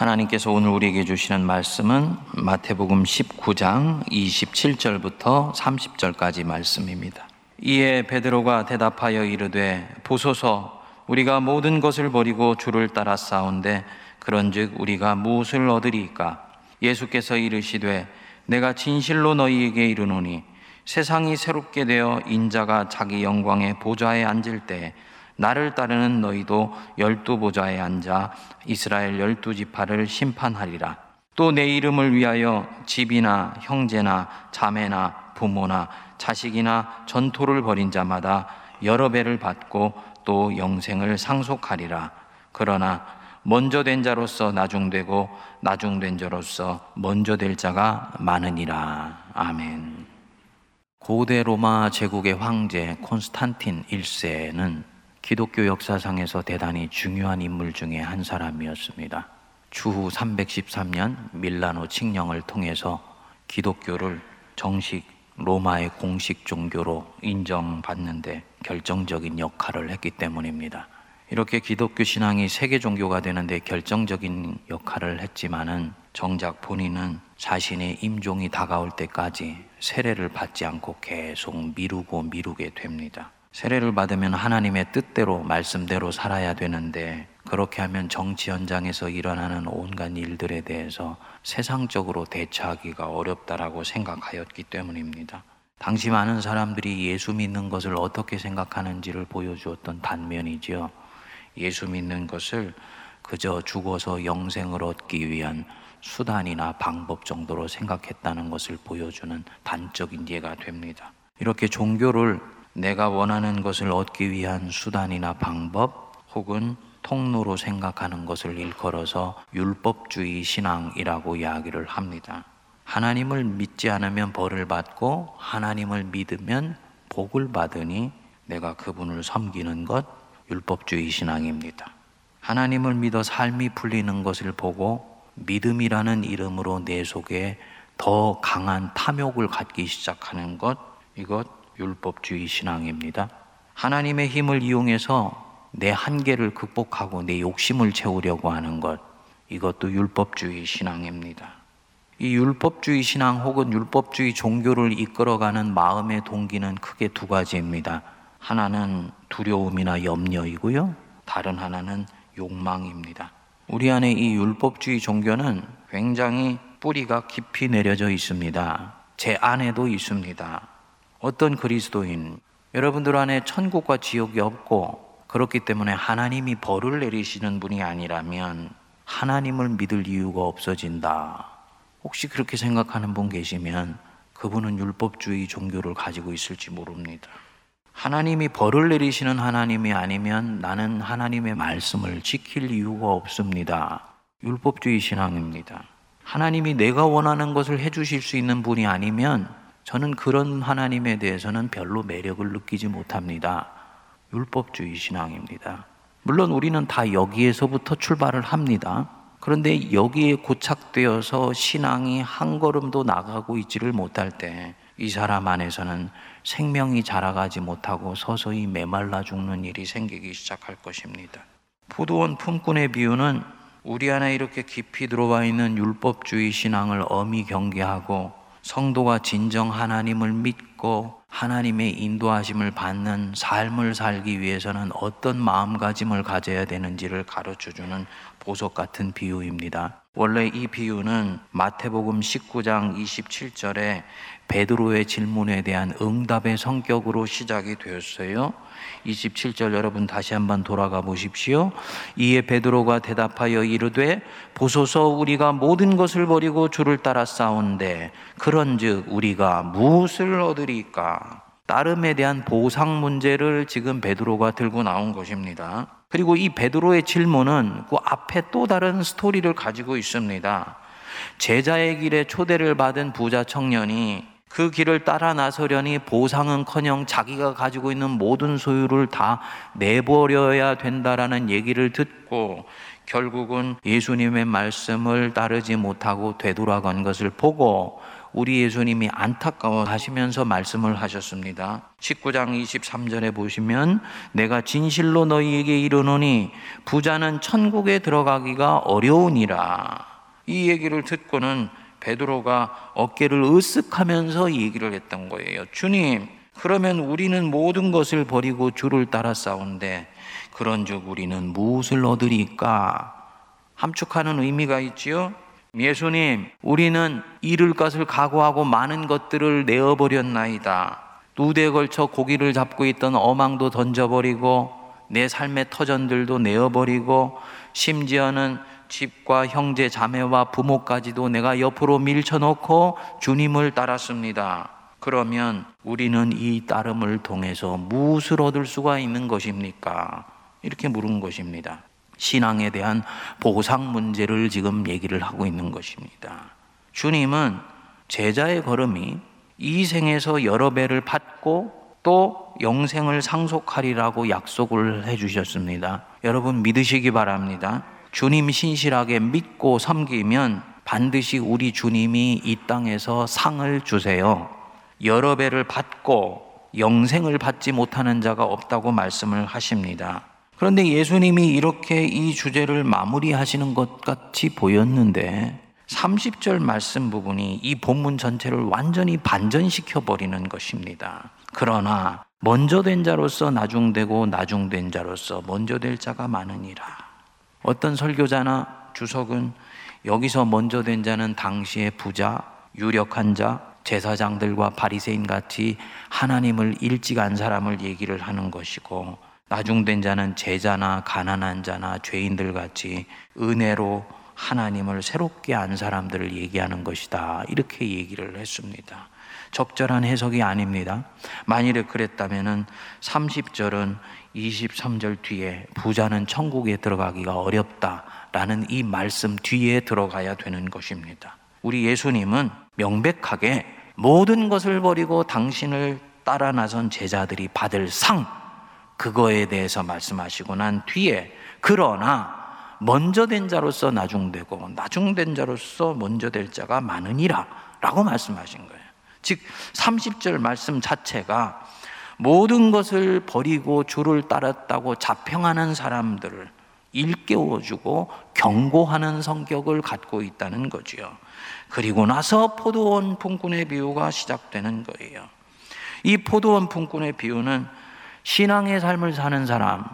하나님께서 오늘 우리에게 주시는 말씀은 마태복음 19장 27절부터 30절까지 말씀입니다. 이에 베드로가 대답하여 이르되 보소서 우리가 모든 것을 버리고 주를 따라 싸운데 그런즉 우리가 무엇을 얻으리까 예수께서 이르시되 내가 진실로 너희에게 이르노니 세상이 새롭게 되어 인자가 자기 영광의 보좌에 앉을 때 나를 따르는 너희도 열두 보좌에 앉아 이스라엘 열두 지파를 심판하리라. 또 내 이름을 위하여 집이나 형제나 자매나 부모나 자식이나 전토를 벌인 자마다 여러 배를 받고 또 영생을 상속하리라. 그러나 먼저 된 자로서 나중되고 나중된 자로서 먼저 될 자가 많으니라. 아멘. 고대 로마 제국의 황제 콘스탄틴 1세는 기독교 역사상에서 대단히 중요한 인물 중에 한 사람이었습니다. 추후 313년 밀라노 칙령을 통해서 기독교를 정식 로마의 공식 종교로 인정받는데 결정적인 역할을 했기 때문입니다. 이렇게 기독교 신앙이 세계 종교가 되는데 결정적인 역할을 했지만은 정작 본인은 자신의 임종이 다가올 때까지 세례를 받지 않고 계속 미루고 미루게 됩니다. 세례를 받으면 하나님의 뜻대로 말씀대로 살아야 되는데 그렇게 하면 정치 현장에서 일어나는 온갖 일들에 대해서 세상적으로 대처하기가 어렵다라고 생각하였기 때문입니다. 당시 많은 사람들이 예수 믿는 것을 어떻게 생각하는지를 보여주었던 단면이지요. 예수 믿는 것을 그저 죽어서 영생을 얻기 위한 수단이나 방법 정도로 생각했다는 것을 보여주는 단적인 예가 됩니다. 이렇게 종교를 내가 원하는 것을 얻기 위한 수단이나 방법 혹은 통로로 생각하는 것을 일컬어서 율법주의 신앙이라고 이야기를 합니다. 하나님을 믿지 않으면 벌을 받고 하나님을 믿으면 복을 받으니 내가 그분을 섬기는 것 율법주의 신앙입니다. 하나님을 믿어 삶이 풀리는 것을 보고 믿음이라는 이름으로 내 속에 더 강한 탐욕을 갖기 시작하는 것 이것 율법주의 신앙입니다. 하나님의 힘을 이용해서 내 한계를 극복하고 내 욕심을 채우려고 하는 것, 이것도 율법주의 신앙입니다. 이 율법주의 신앙 혹은 율법주의 종교를 이끌어가는 마음의 동기는 크게 두 가지입니다. 하나는 두려움이나 염려이고요. 다른 하나는 욕망입니다. 우리 안에 이 율법주의 종교는 굉장히 뿌리가 깊이 내려져 있습니다. 제 안에도 있습니다. 어떤 그리스도인, 여러분들 안에 천국과 지옥이 없고 그렇기 때문에 하나님이 벌을 내리시는 분이 아니라면 하나님을 믿을 이유가 없어진다. 혹시 그렇게 생각하는 분 계시면 그분은 율법주의 종교를 가지고 있을지 모릅니다. 하나님이 벌을 내리시는 하나님이 아니면 나는 하나님의 말씀을 지킬 이유가 없습니다. 율법주의 신앙입니다. 하나님이 내가 원하는 것을 해주실 수 있는 분이 아니면 저는 그런 하나님에 대해서는 별로 매력을 느끼지 못합니다. 율법주의 신앙입니다. 물론 우리는 다 여기에서부터 출발을 합니다. 그런데 여기에 고착되어서 신앙이 한 걸음도 나가고 있지를 못할 때 이 사람 안에서는 생명이 자라가지 못하고 서서히 메말라 죽는 일이 생기기 시작할 것입니다. 포도원 품꾼의 비유는 우리 안에 이렇게 깊이 들어와 있는 율법주의 신앙을 엄히 경계하고 성도가 진정 하나님을 믿고 하나님의 인도하심을 받는 삶을 살기 위해서는 어떤 마음가짐을 가져야 되는지를 가르쳐 주는 보석 같은 비유입니다. 원래 이 비유는 마태복음 19장 27절에 베드로의 질문에 대한 응답의 성격으로 시작이 되었어요. 27절 여러분 다시 한번 돌아가 보십시오. 이에 베드로가 대답하여 이르되 보소서 우리가 모든 것을 버리고 주를 따라 싸운데 그런즉 우리가 무엇을 얻으리까? 따름에 대한 보상 문제를 지금 베드로가 들고 나온 것입니다. 그리고 이 베드로의 질문은 그 앞에 또 다른 스토리를 가지고 있습니다. 제자의 길에 초대를 받은 부자 청년이 그 길을 따라 나서려니 보상은 커녕 자기가 가지고 있는 모든 소유를 다 내버려야 된다라는 얘기를 듣고 결국은 예수님의 말씀을 따르지 못하고 되돌아간 것을 보고 우리 예수님이 안타까워 하시면서 말씀을 하셨습니다. 19장 23절에 보시면 내가 진실로 너희에게 이르노니 부자는 천국에 들어가기가 어려우니라. 이 얘기를 듣고는 베드로가 어깨를 으쓱하면서 얘기를 했던 거예요. 주님, 그러면 우리는 모든 것을 버리고 주를 따라 싸운데 그런즉 우리는 무엇을 얻으리까? 함축하는 의미가 있지요. 예수님, 우리는 잃을 것을 각오하고 많은 것들을 내어버렸나이다. 누대에 걸쳐 고기를 잡고 있던 어망도 던져버리고 내 삶의 터전들도 내어버리고 심지어는 집과 형제 자매와 부모까지도 내가 옆으로 밀쳐놓고 주님을 따랐습니다. 그러면 우리는 이 따름을 통해서 무엇을 얻을 수가 있는 것입니까? 이렇게 물은 것입니다. 신앙에 대한 보상 문제를 지금 얘기를 하고 있는 것입니다. 주님은 제자의 걸음이 이 생에서 여러 배를 받고 또 영생을 상속하리라고 약속을 해 주셨습니다. 여러분 믿으시기 바랍니다. 주님 신실하게 믿고 섬기면 반드시 우리 주님이 이 땅에서 상을 주세요. 여러 배를 받고 영생을 받지 못하는 자가 없다고 말씀을 하십니다. 그런데 예수님이 이렇게 이 주제를 마무리하시는 것 같이 보였는데 30절 말씀 부분이 이 본문 전체를 완전히 반전시켜 버리는 것입니다. 그러나 먼저 된 자로서 나중되고 나중된 자로서 먼저 될 자가 많으니라. 어떤 설교자나 주석은 여기서 먼저 된 자는 당시의 부자, 유력한 자, 제사장들과 바리새인 같이 하나님을 일찍 안 사람을 얘기를 하는 것이고 나중된 자는 제자나 가난한 자나 죄인들 같이 은혜로 하나님을 새롭게 안 사람들을 얘기하는 것이다. 이렇게 얘기를 했습니다. 적절한 해석이 아닙니다. 만일에 그랬다면 30절은 23절 뒤에 부자는 천국에 들어가기가 어렵다라는 이 말씀 뒤에 들어가야 되는 것입니다. 우리 예수님은 명백하게 모든 것을 버리고 당신을 따라 나선 제자들이 받을 상, 그거에 대해서 말씀하시고 난 뒤에 그러나 먼저 된 자로서 나중되고 나중된 자로서 먼저 될 자가 많으니라 라고 말씀하신 거예요. 즉 30절 말씀 자체가 모든 것을 버리고 주를 따랐다고 자평하는 사람들을 일깨워주고 경고하는 성격을 갖고 있다는 거지요. 그리고 나서 포도원 품꾼의 비유가 시작되는 거예요. 이 포도원 품꾼의 비유는 신앙의 삶을 사는 사람,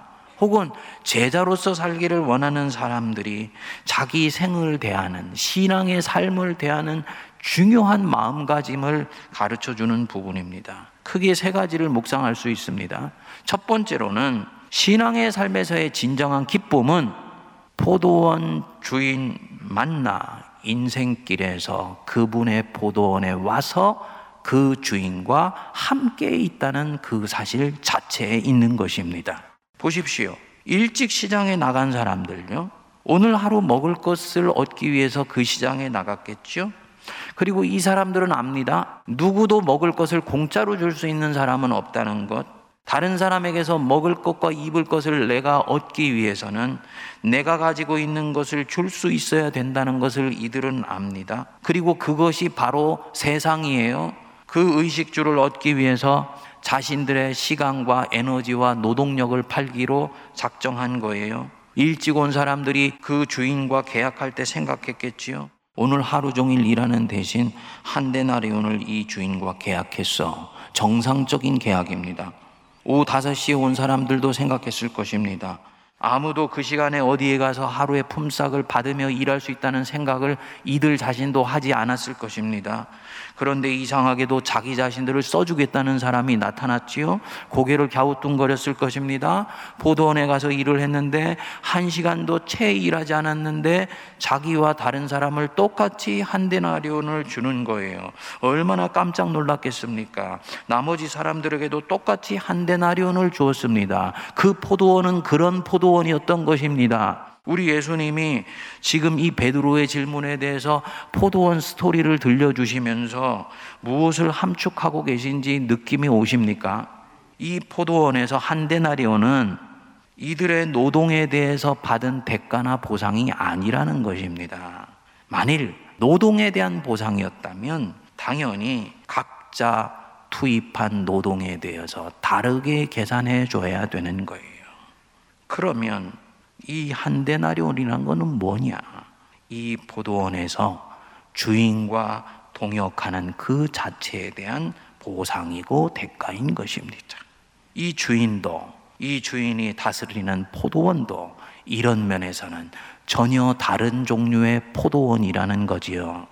혹은 제자로서 살기를 원하는 사람들이 자기 생을 대하는 신앙의 삶을 대하는 중요한 마음가짐을 가르쳐 주는 부분입니다. 크게 세 가지를 묵상할 수 있습니다. 첫 번째로는 신앙의 삶에서의 진정한 기쁨은 포도원 주인 만나 인생길에서 그분의 포도원에 와서 그 주인과 함께 있다는 그 사실 자체에 있는 것입니다. 보십시오. 일찍 시장에 나간 사람들요. 오늘 하루 먹을 것을 얻기 위해서 그 시장에 나갔겠죠? 그리고 이 사람들은 압니다. 누구도 먹을 것을 공짜로 줄 수 있는 사람은 없다는 것. 다른 사람에게서 먹을 것과 입을 것을 내가 얻기 위해서는 내가 가지고 있는 것을 줄 수 있어야 된다는 것을 이들은 압니다. 그리고 그것이 바로 세상이에요. 그 의식주를 얻기 위해서 자신들의 시간과 에너지와 노동력을 팔기로 작정한 거예요. 일찍 온 사람들이 그 주인과 계약할 때 생각했겠지요. 오늘 하루 종일 일하는 대신 한 데나리온을 이 주인과 계약했어. 정상적인 계약입니다. 오후 5시에 온 사람들도 생각했을 것입니다. 아무도 그 시간에 어디에 가서 하루의 품삯을 받으며 일할 수 있다는 생각을 이들 자신도 하지 않았을 것입니다. 그런데 이상하게도 자기 자신들을 써주겠다는 사람이 나타났지요. 고개를 갸우뚱거렸을 것입니다. 보도원에 가서 일을 했는데 한 시간도 채 일하지 않았는데 자기와 다른 사람을 똑같이 한 데나리온을 주는 거예요. 얼마나 깜짝 놀랐겠습니까? 나머지 사람들에게도 똑같이 한 데나리온을 주었습니다. 그 포도원은 그런 포도원이었던 것입니다. 우리 예수님이 지금 이 베드로의 질문에 대해서 포도원 스토리를 들려주시면서 무엇을 함축하고 계신지 느낌이 오십니까? 이 포도원에서 한 데나리온은 이들의 노동에 대해서 받은 대가나 보상이 아니라는 것입니다. 만일 노동에 대한 보상이었다면 당연히 각자 투입한 노동에 대해서 다르게 계산해 줘야 되는 거예요. 그러면 이 한대나리온이란 거는 뭐냐? 이 포도원에서 주인과 동역하는 그 자체에 대한 보상이고 대가인 것입니다. 이 주인도 이 주인이 다스리는 포도원도 이런 면에서는 전혀 다른 종류의 포도원이라는 거지요.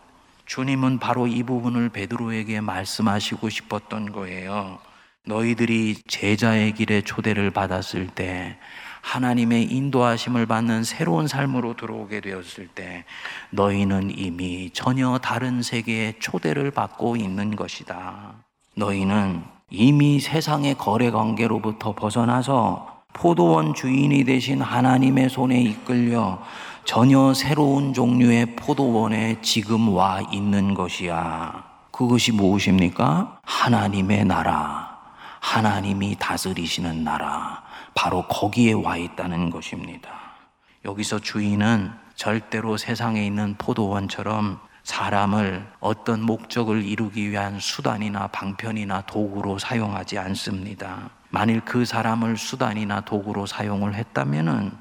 주님은 바로 이 부분을 베드로에게 말씀하시고 싶었던 거예요. 너희들이 제자의 길에 초대를 받았을 때 하나님의 인도하심을 받는 새로운 삶으로 들어오게 되었을 때 너희는 이미 전혀 다른 세계의 초대를 받고 있는 것이다. 너희는 이미 세상의 거래 관계로부터 벗어나서 포도원 주인이 되신 하나님의 손에 이끌려 전혀 새로운 종류의 포도원에 지금 와 있는 것이야. 그것이 무엇입니까? 하나님의 나라. 하나님이 다스리시는 나라. 바로 거기에 와 있다는 것입니다. 여기서 주인은 절대로 세상에 있는 포도원처럼 사람을 어떤 목적을 이루기 위한 수단이나 방편이나 도구로 사용하지 않습니다. 만일 그 사람을 수단이나 도구로 사용을 했다면은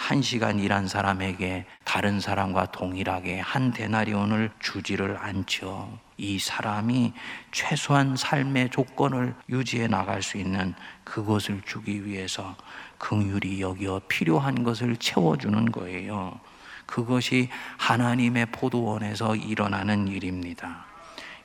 한 시간 일한 사람에게 다른 사람과 동일하게 한 데나리온을 주지를 않죠. 이 사람이 최소한 삶의 조건을 유지해 나갈 수 있는 그것을 주기 위해서 긍휼이 여기어 필요한 것을 채워주는 거예요. 그것이 하나님의 포도원에서 일어나는 일입니다.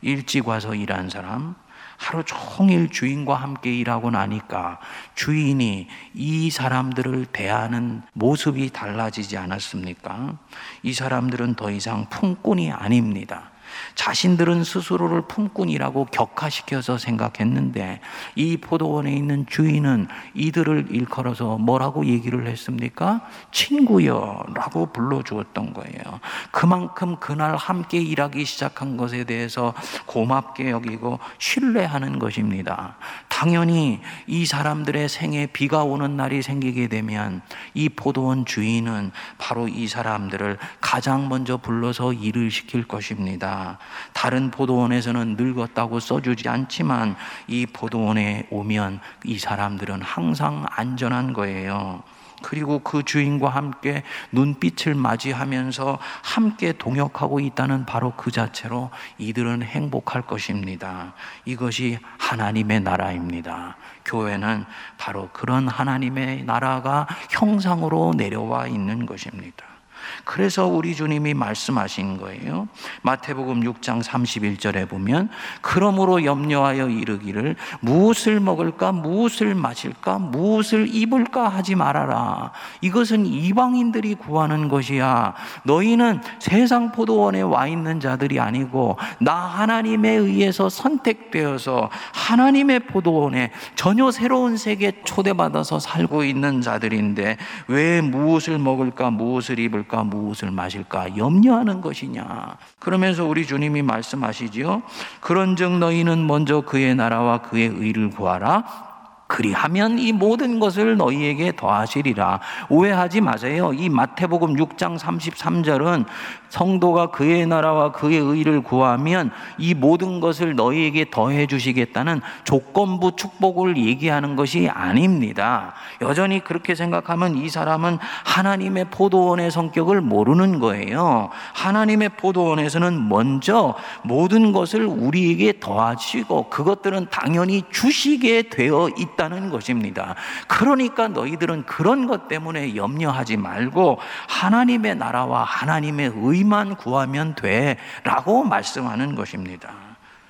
일찍 와서 일한 사람, 하루 종일 주인과 함께 일하고 나니까 주인이 이 사람들을 대하는 모습이 달라지지 않았습니까? 이 사람들은 더 이상 품꾼이 아닙니다. 자신들은 스스로를 품꾼이라고 격화시켜서 생각했는데 이 포도원에 있는 주인은 이들을 일컬어서 뭐라고 얘기를 했습니까? 친구여 라고 불러주었던 거예요. 그만큼 그날 함께 일하기 시작한 것에 대해서 고맙게 여기고 신뢰하는 것입니다. 당연히 이 사람들의 생에 비가 오는 날이 생기게 되면 이 포도원 주인은 바로 이 사람들을 가장 먼저 불러서 일을 시킬 것입 다른 포도원에서는 늙었다고 써주지 않지만 이 포도원에 오면 이 사람들은 항상 안전한 거예요. 그리고 그 주인과 함께 눈빛을 맞이하면서 함께 동역하고 있다는 바로 그 자체로 이들은 행복할 것입니다. 이것이 하나님의 나라입니다. 교회는 바로 그런 하나님의 나라가 형상으로 내려와 있는 것입니다. 그래서 우리 주님이 말씀하신 거예요. 마태복음 6장 31절에 보면 그러므로 염려하여 이르기를 무엇을 먹을까 무엇을 마실까 무엇을 입을까 하지 말아라. 이것은 이방인들이 구하는 것이야. 너희는 세상 포도원에 와 있는 자들이 아니고 나 하나님에 의해서 선택되어서 하나님의 포도원에 전혀 새로운 세계 초대받아서 살고 있는 자들인데 왜 무엇을 먹을까 무엇을 입을까 무엇을 마실까 염려하는 것이냐. 그러면서 우리 주님이 말씀하시지요. 그런즉 너희는 먼저 그의 나라와 그의 의를 구하라. 그리하면 이 모든 것을 너희에게 더하시리라. 오해하지 마세요. 이 마태복음 6장 33절은 성도가 그의 나라와 그의 의를 구하면 이 모든 것을 너희에게 더해 주시겠다는 조건부 축복을 얘기하는 것이 아닙니다. 여전히 그렇게 생각하면 이 사람은 하나님의 포도원의 성격을 모르는 거예요. 하나님의 포도원에서는 먼저 모든 것을 우리에게 더하시고 그것들은 당연히 주시게 되어 있다는 것입니다. 그러니까 너희들은 그런 것 때문에 염려하지 말고 하나님의 나라와 하나님의 의 우리만 구하면 돼. 라고 말씀하는 것입니다.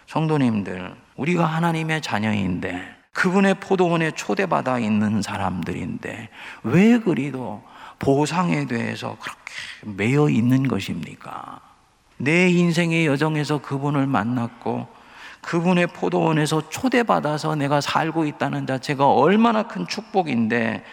성도님들, 우리가 하나님의 자녀인데, 그분의 포도원에 초대받아 있는 사람들인데, 왜 그리도 보상에 대해서 그렇게 매여 있는 것입니까? 내 인생의 여정에서 그분을 만났고, 그분의 포도원에서 초대받아서 내가 살고 있다는 자체가 얼마나 큰 축복인데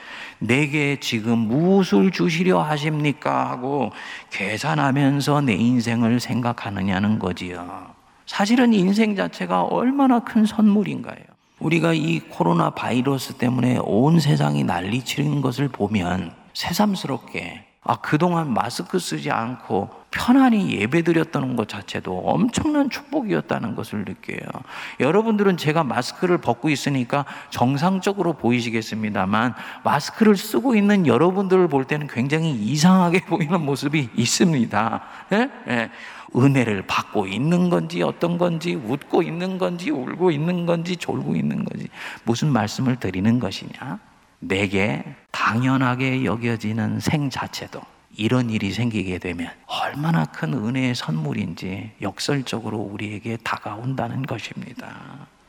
내게 지금 무엇을 주시려 하십니까? 하고 계산하면서 내 인생을 생각하느냐는 거지요. 사실은 인생 자체가 얼마나 큰 선물인가요? 우리가 이 코로나 바이러스 때문에 온 세상이 난리치는 것을 보면 새삼스럽게 아, 그동안 마스크 쓰지 않고 편안히 예배 드렸다는 것 자체도 엄청난 축복이었다는 것을 느껴요. 여러분들은 제가 마스크를 벗고 있으니까 정상적으로 보이시겠습니다만 마스크를 쓰고 있는 여러분들을 볼 때는 굉장히 이상하게 보이는 모습이 있습니다. 예? 예. 은혜를 받고 있는 건지 어떤 건지 웃고 있는 건지 울고 있는 건지 졸고 있는 건지 무슨 말씀을 드리는 것이냐? 내게 당연하게 여겨지는 생 자체도 이런 일이 생기게 되면 얼마나 큰 은혜의 선물인지 역설적으로 우리에게 다가온다는 것입니다.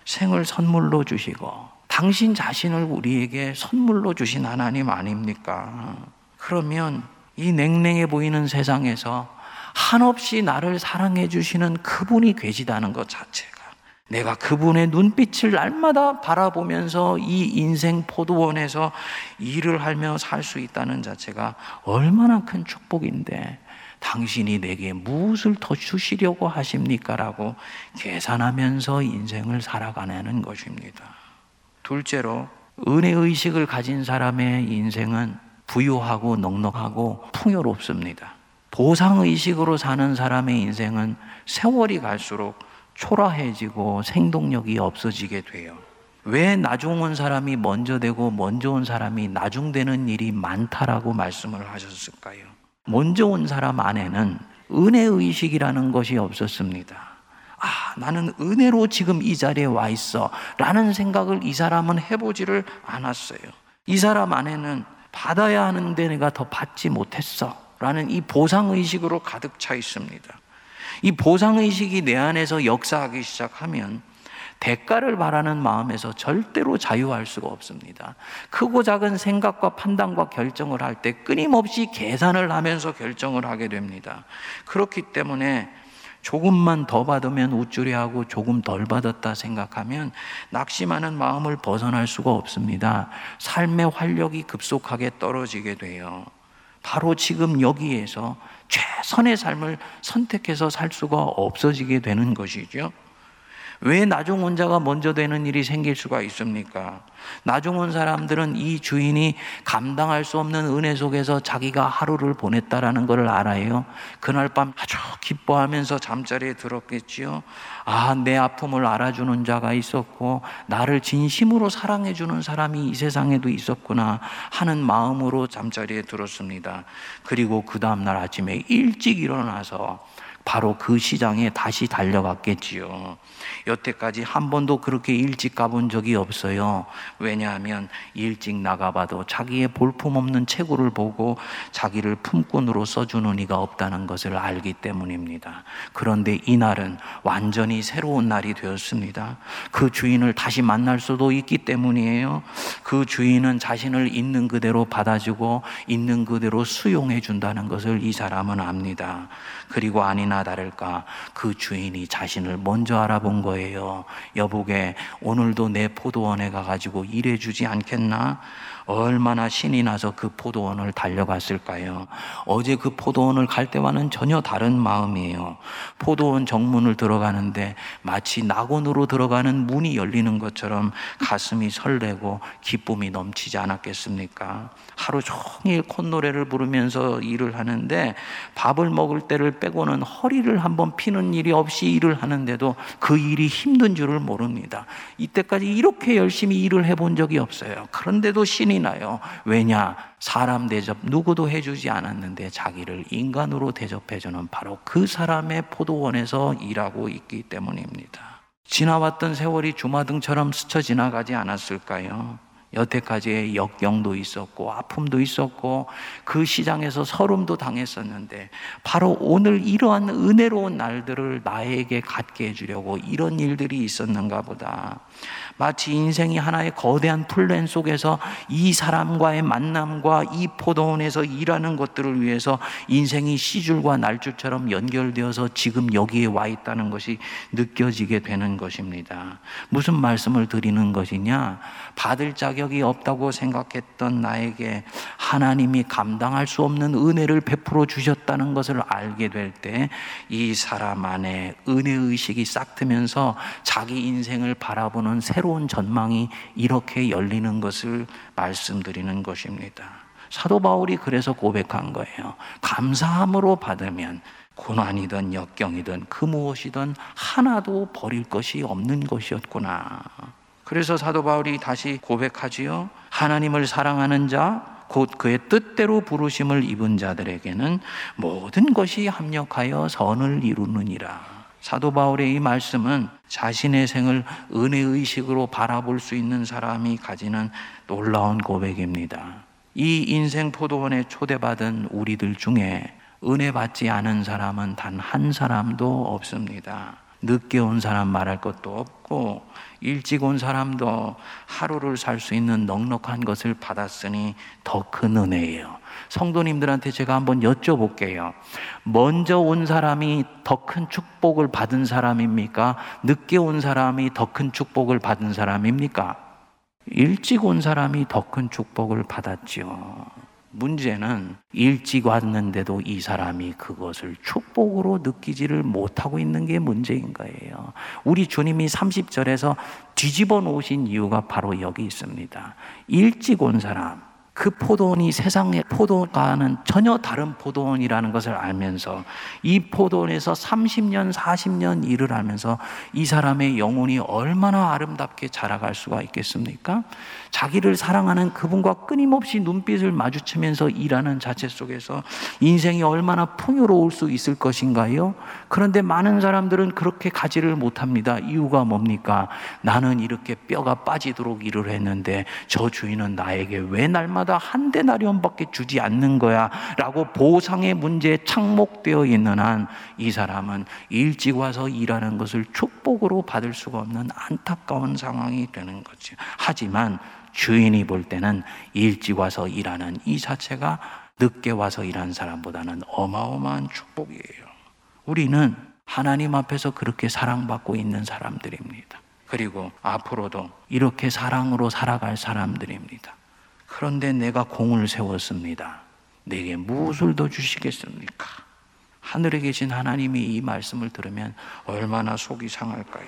생을 선물로 주시고 당신 자신을 우리에게 선물로 주신 하나님 아닙니까? 그러면 이 냉랭해 보이는 세상에서 한없이 나를 사랑해 주시는 그분이 계시다는 것 자체가 내가 그분의 눈빛을 날마다 바라보면서 이 인생 포도원에서 일을 하며 살 수 있다는 자체가 얼마나 큰 축복인데 당신이 내게 무엇을 더 주시려고 하십니까? 라고 계산하면서 인생을 살아가는 것입니다. 둘째로 은혜의식을 가진 사람의 인생은 부유하고 넉넉하고 풍요롭습니다. 보상의식으로 사는 사람의 인생은 세월이 갈수록 초라해지고 생동력이 없어지게 돼요. 왜 나중 온 사람이 먼저 되고 먼저 온 사람이 나중 되는 일이 많다라고 말씀을 하셨을까요? 먼저 온 사람 안에는 은혜 의식이라는 것이 없었습니다. 아, 나는 은혜로 지금 이 자리에 와 있어. 라는 생각을 이 사람은 해보지를 않았어요. 이 사람 안에는 받아야 하는데 내가 더 받지 못했어. 라는 이 보상의식으로 가득 차 있습니다. 이 보상의식이 내 안에서 역사하기 시작하면 대가를 바라는 마음에서 절대로 자유할 수가 없습니다. 크고 작은 생각과 판단과 결정을 할 때 끊임없이 계산을 하면서 결정을 하게 됩니다. 그렇기 때문에 조금만 더 받으면 우쭐해하고 조금 덜 받았다 생각하면 낙심하는 마음을 벗어날 수가 없습니다. 삶의 활력이 급속하게 떨어지게 돼요. 바로 지금 여기에서 최선의 삶을 선택해서 살 수가 없어지게 되는 것이죠. 왜 나중 혼자가 먼저 되는 일이 생길 수가 있습니까? 나중 온 사람들은 이 주인이 감당할 수 없는 은혜 속에서 자기가 하루를 보냈다라는 것을 알아요. 그날 밤 아주 기뻐하면서 잠자리에 들었겠지요. 아, 내 아픔을 알아주는 자가 있었고, 나를 진심으로 사랑해주는 사람이 이 세상에도 있었구나 하는 마음으로 잠자리에 들었습니다. 그리고 그 다음날 아침에 일찍 일어나서 바로 그 시장에 다시 달려갔겠지요. 여태까지 한 번도 그렇게 일찍 가본 적이 없어요. 왜냐하면 일찍 나가봐도 자기의 볼품없는 체구를 보고 자기를 품꾼으로 써주는 이가 없다는 것을 알기 때문입니다. 그런데 이날은 완전히 새로운 날이 되었습니다. 그 주인을 다시 만날 수도 있기 때문이에요. 그 주인은 자신을 있는 그대로 받아주고 있는 그대로 수용해 준다는 것을 이 사람은 압니다. 그리고 아 니나 다를까 그 주인이 자신을 먼저 알아본 거예요. 여보게 오늘도 내 포도원에 가가지고 일해주지 않겠나? 얼마나 신이 나서 그 포도원을 달려갔을까요? 어제 그 포도원을 갈 때와는 전혀 다른 마음이에요. 포도원 정문을 들어가는데 마치 낙원으로 들어가는 문이 열리는 것처럼 가슴이 설레고 기쁨이 넘치지 않았겠습니까? 하루 종일 콧노래를 부르면서 일을 하는데 밥을 먹을 때를 빼고는 허리를 한번 피는 일이 없이 일을 하는데도 그 일이 힘든 줄을 모릅니다. 이때까지 이렇게 열심히 일을 해본 적이 없어요. 그런데도 신이 나요. 왜냐? 사람 대접 누구도 해주지 않았는데 자기를 인간으로 대접해주는 바로 그 사람의 포도원에서 일하고 있기 때문입니다. 지나왔던 세월이 주마등처럼 스쳐 지나가지 않았을까요? 여태까지의 역경도 있었고 아픔도 있었고 그 시장에서 서름도 당했었는데 바로 오늘 이러한 은혜로운 날들을 나에게 갖게 해주려고 이런 일들이 있었는가 보다. 마치 인생이 하나의 거대한 플랜 속에서 이 사람과의 만남과 이 포도원에서 일하는 것들을 위해서 인생이 시줄과 날줄처럼 연결되어서 지금 여기에 와 있다는 것이 느껴지게 되는 것입니다. 무슨 말씀을 드리는 것이냐? 받을 자격이 없다고 생각했던 나에게 하나님이 감당할 수 없는 은혜를 베풀어 주셨다는 것을 알게 될 때 이 사람 안에 은혜 의식이 싹 트면서 자기 인생을 바라보는 새로운 전망이 이렇게 열리는 것을 말씀드리는 것입니다. 사도 바울이 그래서 고백한 거예요. 감사함으로 받으면 고난이든 역경이든 그 무엇이든 하나도 버릴 것이 없는 것이었구나. 그래서 사도 바울이 다시 고백하지요. 하나님을 사랑하는 자, 곧 그의 뜻대로 부르심을 입은 자들에게는 모든 것이 합력하여 선을 이루느니라. 사도 바울의 이 말씀은 자신의 생을 은혜 의식으로 바라볼 수 있는 사람이 가지는 놀라운 고백입니다. 이 인생 포도원에 초대받은 우리들 중에 은혜 받지 않은 사람은 단 한 사람도 없습니다. 늦게 온 사람 말할 것도 없고 일찍 온 사람도 하루를 살 수 있는 넉넉한 것을 받았으니 더 큰 은혜예요. 성도님들한테 제가 한번 여쭤볼게요. 먼저 온 사람이 더 큰 축복을 받은 사람입니까? 늦게 온 사람이 더 큰 축복을 받은 사람입니까? 일찍 온 사람이 더 큰 축복을 받았지요. 문제는 일찍 왔는데도 이 사람이 그것을 축복으로 느끼지를 못하고 있는 게 문제인 거예요. 우리 주님이 30절에서 뒤집어 놓으신 이유가 바로 여기 있습니다. 일찍 온 사람, 그 포도원이 세상의 포도과는 전혀 다른 포도원이라는 것을 알면서 이 포도원에서 30년, 40년 일을 하면서 이 사람의 영혼이 얼마나 아름답게 자라갈 수가 있겠습니까? 자기를 사랑하는 그분과 끊임없이 눈빛을 마주치면서 일하는 자체 속에서 인생이 얼마나 풍요로울 수 있을 것인가요? 그런데 많은 사람들은 그렇게 가지를 못합니다. 이유가 뭡니까? 나는 이렇게 뼈가 빠지도록 일을 했는데 저 주인은 나에게 왜 날마다 한 데나리온밖에 주지 않는 거야? 라고 보상의 문제에 착목되어 있는 한 이 사람은 일찍 와서 일하는 것을 축복으로 받을 수가 없는 안타까운 상황이 되는 거죠. 하지만 주인이 볼 때는 일찍 와서 일하는 이 자체가 늦게 와서 일한 사람보다는 어마어마한 축복이에요. 우리는 하나님 앞에서 그렇게 사랑받고 있는 사람들입니다. 그리고 앞으로도 이렇게 사랑으로 살아갈 사람들입니다. 그런데 내가 공을 세웠습니다. 내게 무엇을 더 주시겠습니까? 하늘에 계신 하나님이 이 말씀을 들으면 얼마나 속이 상할까요?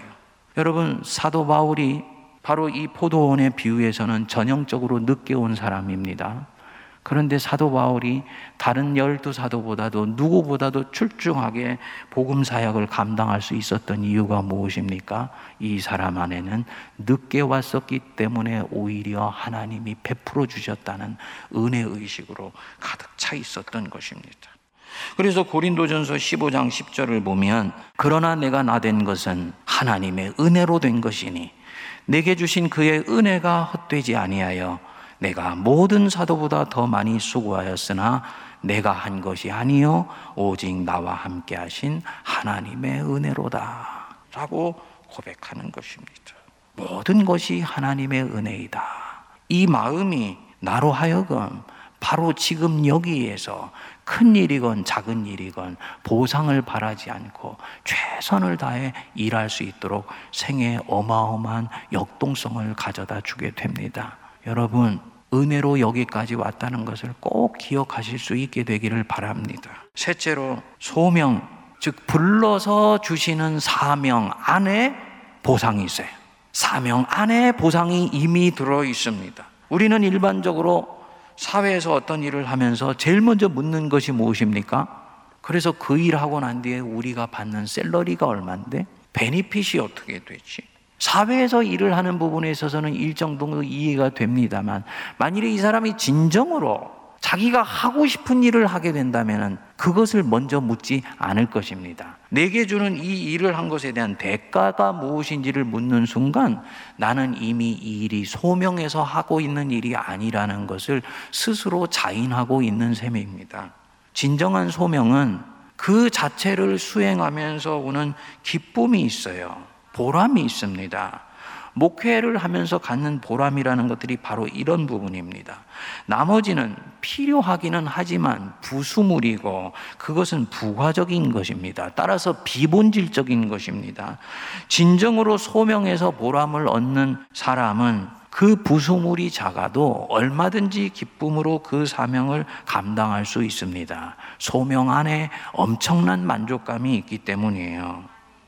여러분, 사도 바울이 바로 이 포도원의 비유에서는 전형적으로 늦게 온 사람입니다. 그런데 사도 바울이 다른 열두 사도보다도 누구보다도 출중하게 복음 사역을 감당할 수 있었던 이유가 무엇입니까? 이 사람 안에는 늦게 왔었기 때문에 오히려 하나님이 베풀어 주셨다는 은혜 의식으로 가득 차 있었던 것입니다. 그래서 고린도전서 15장 10절을 보면 그러나 내가 나 된 것은 하나님의 은혜로 된 것이니 내게 주신 그의 은혜가 헛되지 아니하여 내가 모든 사도보다 더 많이 수고하였으나 내가 한 것이 아니요 오직 나와 함께 하신 하나님의 은혜로다 라고 고백하는 것입니다. 모든 것이 하나님의 은혜이다. 이 마음이 나로 하여금 바로 지금 여기에서 큰 일이건 작은 일이건 보상을 바라지 않고 최선을 다해 일할 수 있도록 생에 어마어마한 역동성을 가져다 주게 됩니다. 여러분, 은혜로 여기까지 왔다는 것을 꼭 기억하실 수 있게 되기를 바랍니다. 셋째로, 소명, 즉, 불러서 주시는 사명 안에 보상이 있어요. 사명 안에 보상이 이미 들어 있습니다. 우리는 일반적으로 사회에서 어떤 일을 하면서 제일 먼저 묻는 것이 무엇입니까? 그래서 그 일하고 난 뒤에 우리가 받는 셀러리가 얼마인데? 베니핏이 어떻게 되지? 사회에서 일을 하는 부분에 있어서는 일정 정도 이해가 됩니다만 만일에 이 사람이 진정으로 자기가 하고 싶은 일을 하게 된다면 그것을 먼저 묻지 않을 것입니다. 내게 주는 이 일을 한 것에 대한 대가가 무엇인지를 묻는 순간 나는 이미 이 일이 소명해서 하고 있는 일이 아니라는 것을 스스로 자인하고 있는 셈입니다. 진정한 소명은 그 자체를 수행하면서 오는 기쁨이 있어요. 보람이 있습니다. 목회를 하면서 갖는 보람이라는 것들이 바로 이런 부분입니다. 나머지는 필요하기는 하지만 부수물이고 그것은 부가적인 것입니다. 따라서 비본질적인 것입니다. 진정으로 소명해서 보람을 얻는 사람은 그 부수물이 작아도 얼마든지 기쁨으로 그 사명을 감당할 수 있습니다. 소명 안에 엄청난 만족감이 있기 때문이에요.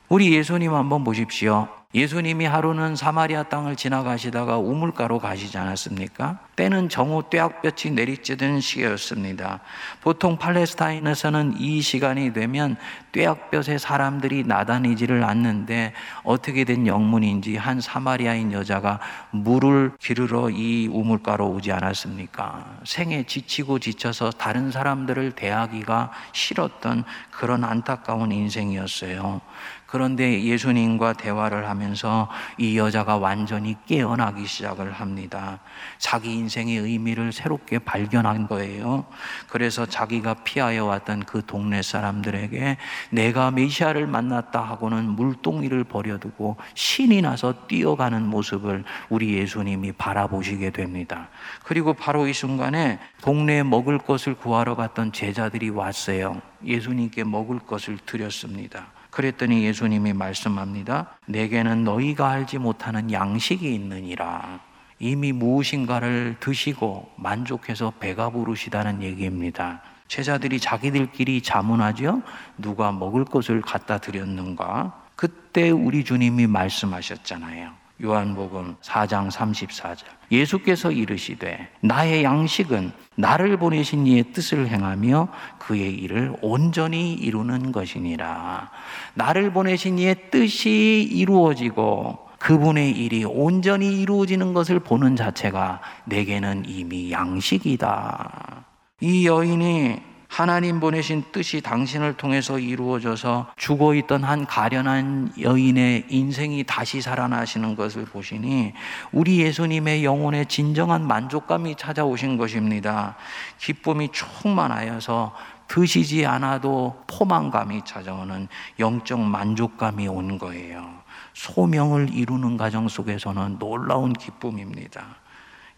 우리 예수님 한번 보십시오. 예수님이 하루는 사마리아 땅을 지나가시다가 우물가로 가시지 않았습니까? 때는 정오 떼약볕이 내리쬐던 시기였습니다. 보통 팔레스타인에서는 이 시간이 되면 떼약볕에 사람들이 나다니지를 않는데 어떻게 된 영문인지 한 사마리아인 여자가 물을 기르러 이 우물가로 오지 않았습니까? 생에 지치고 지쳐서 다른 사람들을 대하기가 싫었던 그런 안타까운 인생이었어요. 그런데 예수님과 대화를 하면서 이 여자가 완전히 깨어나기 시작을 합니다. 자기 인생의 의미를 새롭게 발견한 거예요. 그래서 자기가 피하여 왔던 그 동네 사람들에게 내가 메시아를 만났다 하고는 물동이를 버려두고 신이 나서 뛰어가는 모습을 우리 예수님이 바라보시게 됩니다. 그리고 바로 이 순간에 동네에 먹을 것을 구하러 갔던 제자들이 왔어요. 예수님께 먹을 것을 드렸습니다. 그랬더니 예수님이 말씀합니다. 내게는 너희가 알지 못하는 양식이 있느니라. 이미 무엇인가를 드시고 만족해서 배가 부르시다는 얘기입니다. 제자들이 자기들끼리 자문하죠. 누가 먹을 것을 갖다 드렸는가? 그때 우리 주님이 말씀하셨잖아요. 요한복음 4장 34절. 예수께서 이르시되 나의 양식은 나를 보내신 이의 뜻을 행하며 그의 일을 온전히 이루는 것이니라. 나를 보내신 이의 뜻이 이루어지고 그분의 일이 온전히 이루어지는 것을 보는 자체가 내게는 이미 양식이다. 이 여인이 하나님 보내신 뜻이 당신을 통해서 이루어져서 죽어 있던 한 가련한 여인의 인생이 다시 살아나시는 것을 보시니 우리 예수님의 영혼에 진정한 만족감이 찾아오신 것입니다. 기쁨이 충만하여서 드시지 않아도 포만감이 찾아오는 영적 만족감이 온 거예요. 소명을 이루는 과정 속에서는 놀라운 기쁨입니다.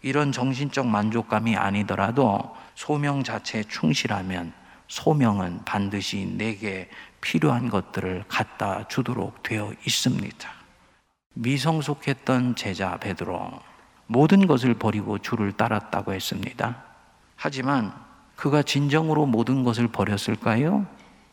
이런 정신적 만족감이 아니더라도 소명 자체에 충실하면 소명은 반드시 내게 필요한 것들을 갖다 주도록 되어 있습니다. 미성숙했던 제자 베드로 모든 것을 버리고 주를 따랐다고 했습니다. 하지만 그가 진정으로 모든 것을 버렸을까요?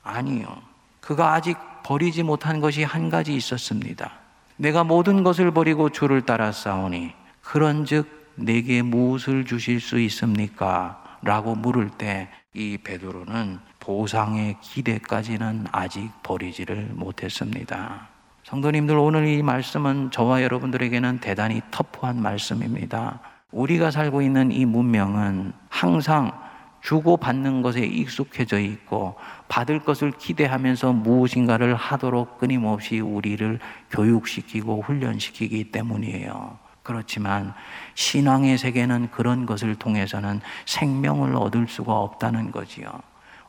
아니요. 그가 아직 버리지 못한 것이 한 가지 있었습니다. 내가 모든 것을 버리고 주를 따라 싸우니 그런즉 내게 무엇을 주실 수 있습니까? 라고 물을 때 이 베드로는 보상의 기대까지는 아직 버리지를 못했습니다. 성도님들 오늘 이 말씀은 저와 여러분들에게는 대단히 터프한 말씀입니다. 우리가 살고 있는 이 문명은 항상 주고 받는 것에 익숙해져 있고 받을 것을 기대하면서 무엇인가를 하도록 끊임없이 우리를 교육시키고 훈련시키기 때문이에요. 그렇지만 신앙의 세계는 그런 것을 통해서는 생명을 얻을 수가 없다는 거지요.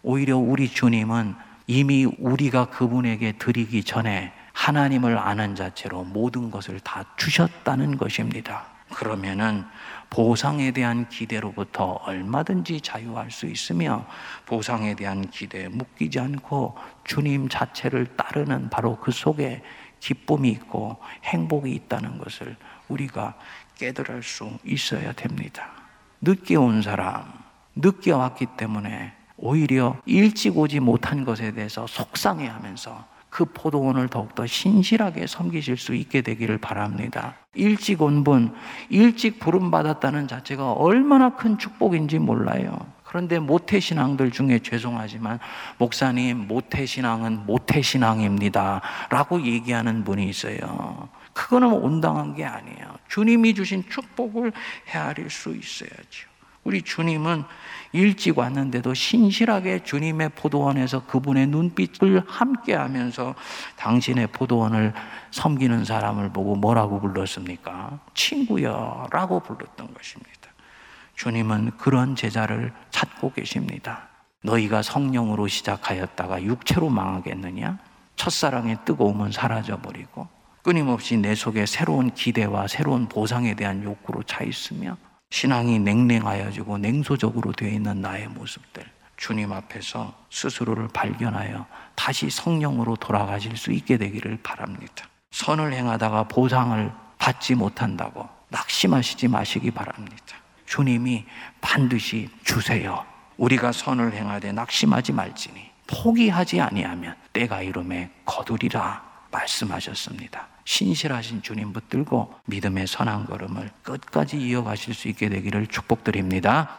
오히려 우리 주님은 이미 우리가 그분에게 드리기 전에 하나님을 아는 자체로 모든 것을 다 주셨다는 것입니다. 그러면은 보상에 대한 기대로부터 얼마든지 자유할 수 있으며 보상에 대한 기대에 묶이지 않고 주님 자체를 따르는 바로 그 속에 기쁨이 있고 행복이 있다는 것을 우리가 깨달을 수 있어야 됩니다. 늦게 온 사람, 늦게 왔기 때문에 오히려 일찍 오지 못한 것에 대해서 속상해 하면서 그 포도원을 더욱더 신실하게 섬기실 수 있게 되기를 바랍니다. 일찍 온 분, 일찍 부름받았다는 자체가 얼마나 큰 축복인지 몰라요. 그런데 모태신앙들 중에 죄송하지만, 목사님, 모태신앙은 모태신앙입니다. 라고 얘기하는 분이 있어요. 그거는 온당한 게 아니에요. 주님이 주신 축복을 헤아릴 수 있어야죠. 우리 주님은 일찍 왔는데도 신실하게 주님의 포도원에서 그분의 눈빛을 함께 하면서 당신의 포도원을 섬기는 사람을 보고 뭐라고 불렀습니까? 친구여 라고 불렀던 것입니다. 주님은 그런 제자를 찾고 계십니다. 너희가 성령으로 시작하였다가 육체로 망하겠느냐? 첫사랑의 뜨거움은 사라져버리고 끊임없이 내 속에 새로운 기대와 새로운 보상에 대한 욕구로 차 있으며 신앙이 냉랭하여지고 냉소적으로 되어 있는 나의 모습들 주님 앞에서 스스로를 발견하여 다시 성령으로 돌아가실 수 있게 되기를 바랍니다. 선을 행하다가 보상을 받지 못한다고 낙심하시지 마시기 바랍니다. 주님이 반드시 주세요. 우리가 선을 행하되 낙심하지 말지니 포기하지 아니하면 때가 이름에 거두리라 말씀하셨습니다. 신실하신 주님 붙들고 믿음의 선한 걸음을 끝까지 이어가실 수 있게 되기를 축복드립니다.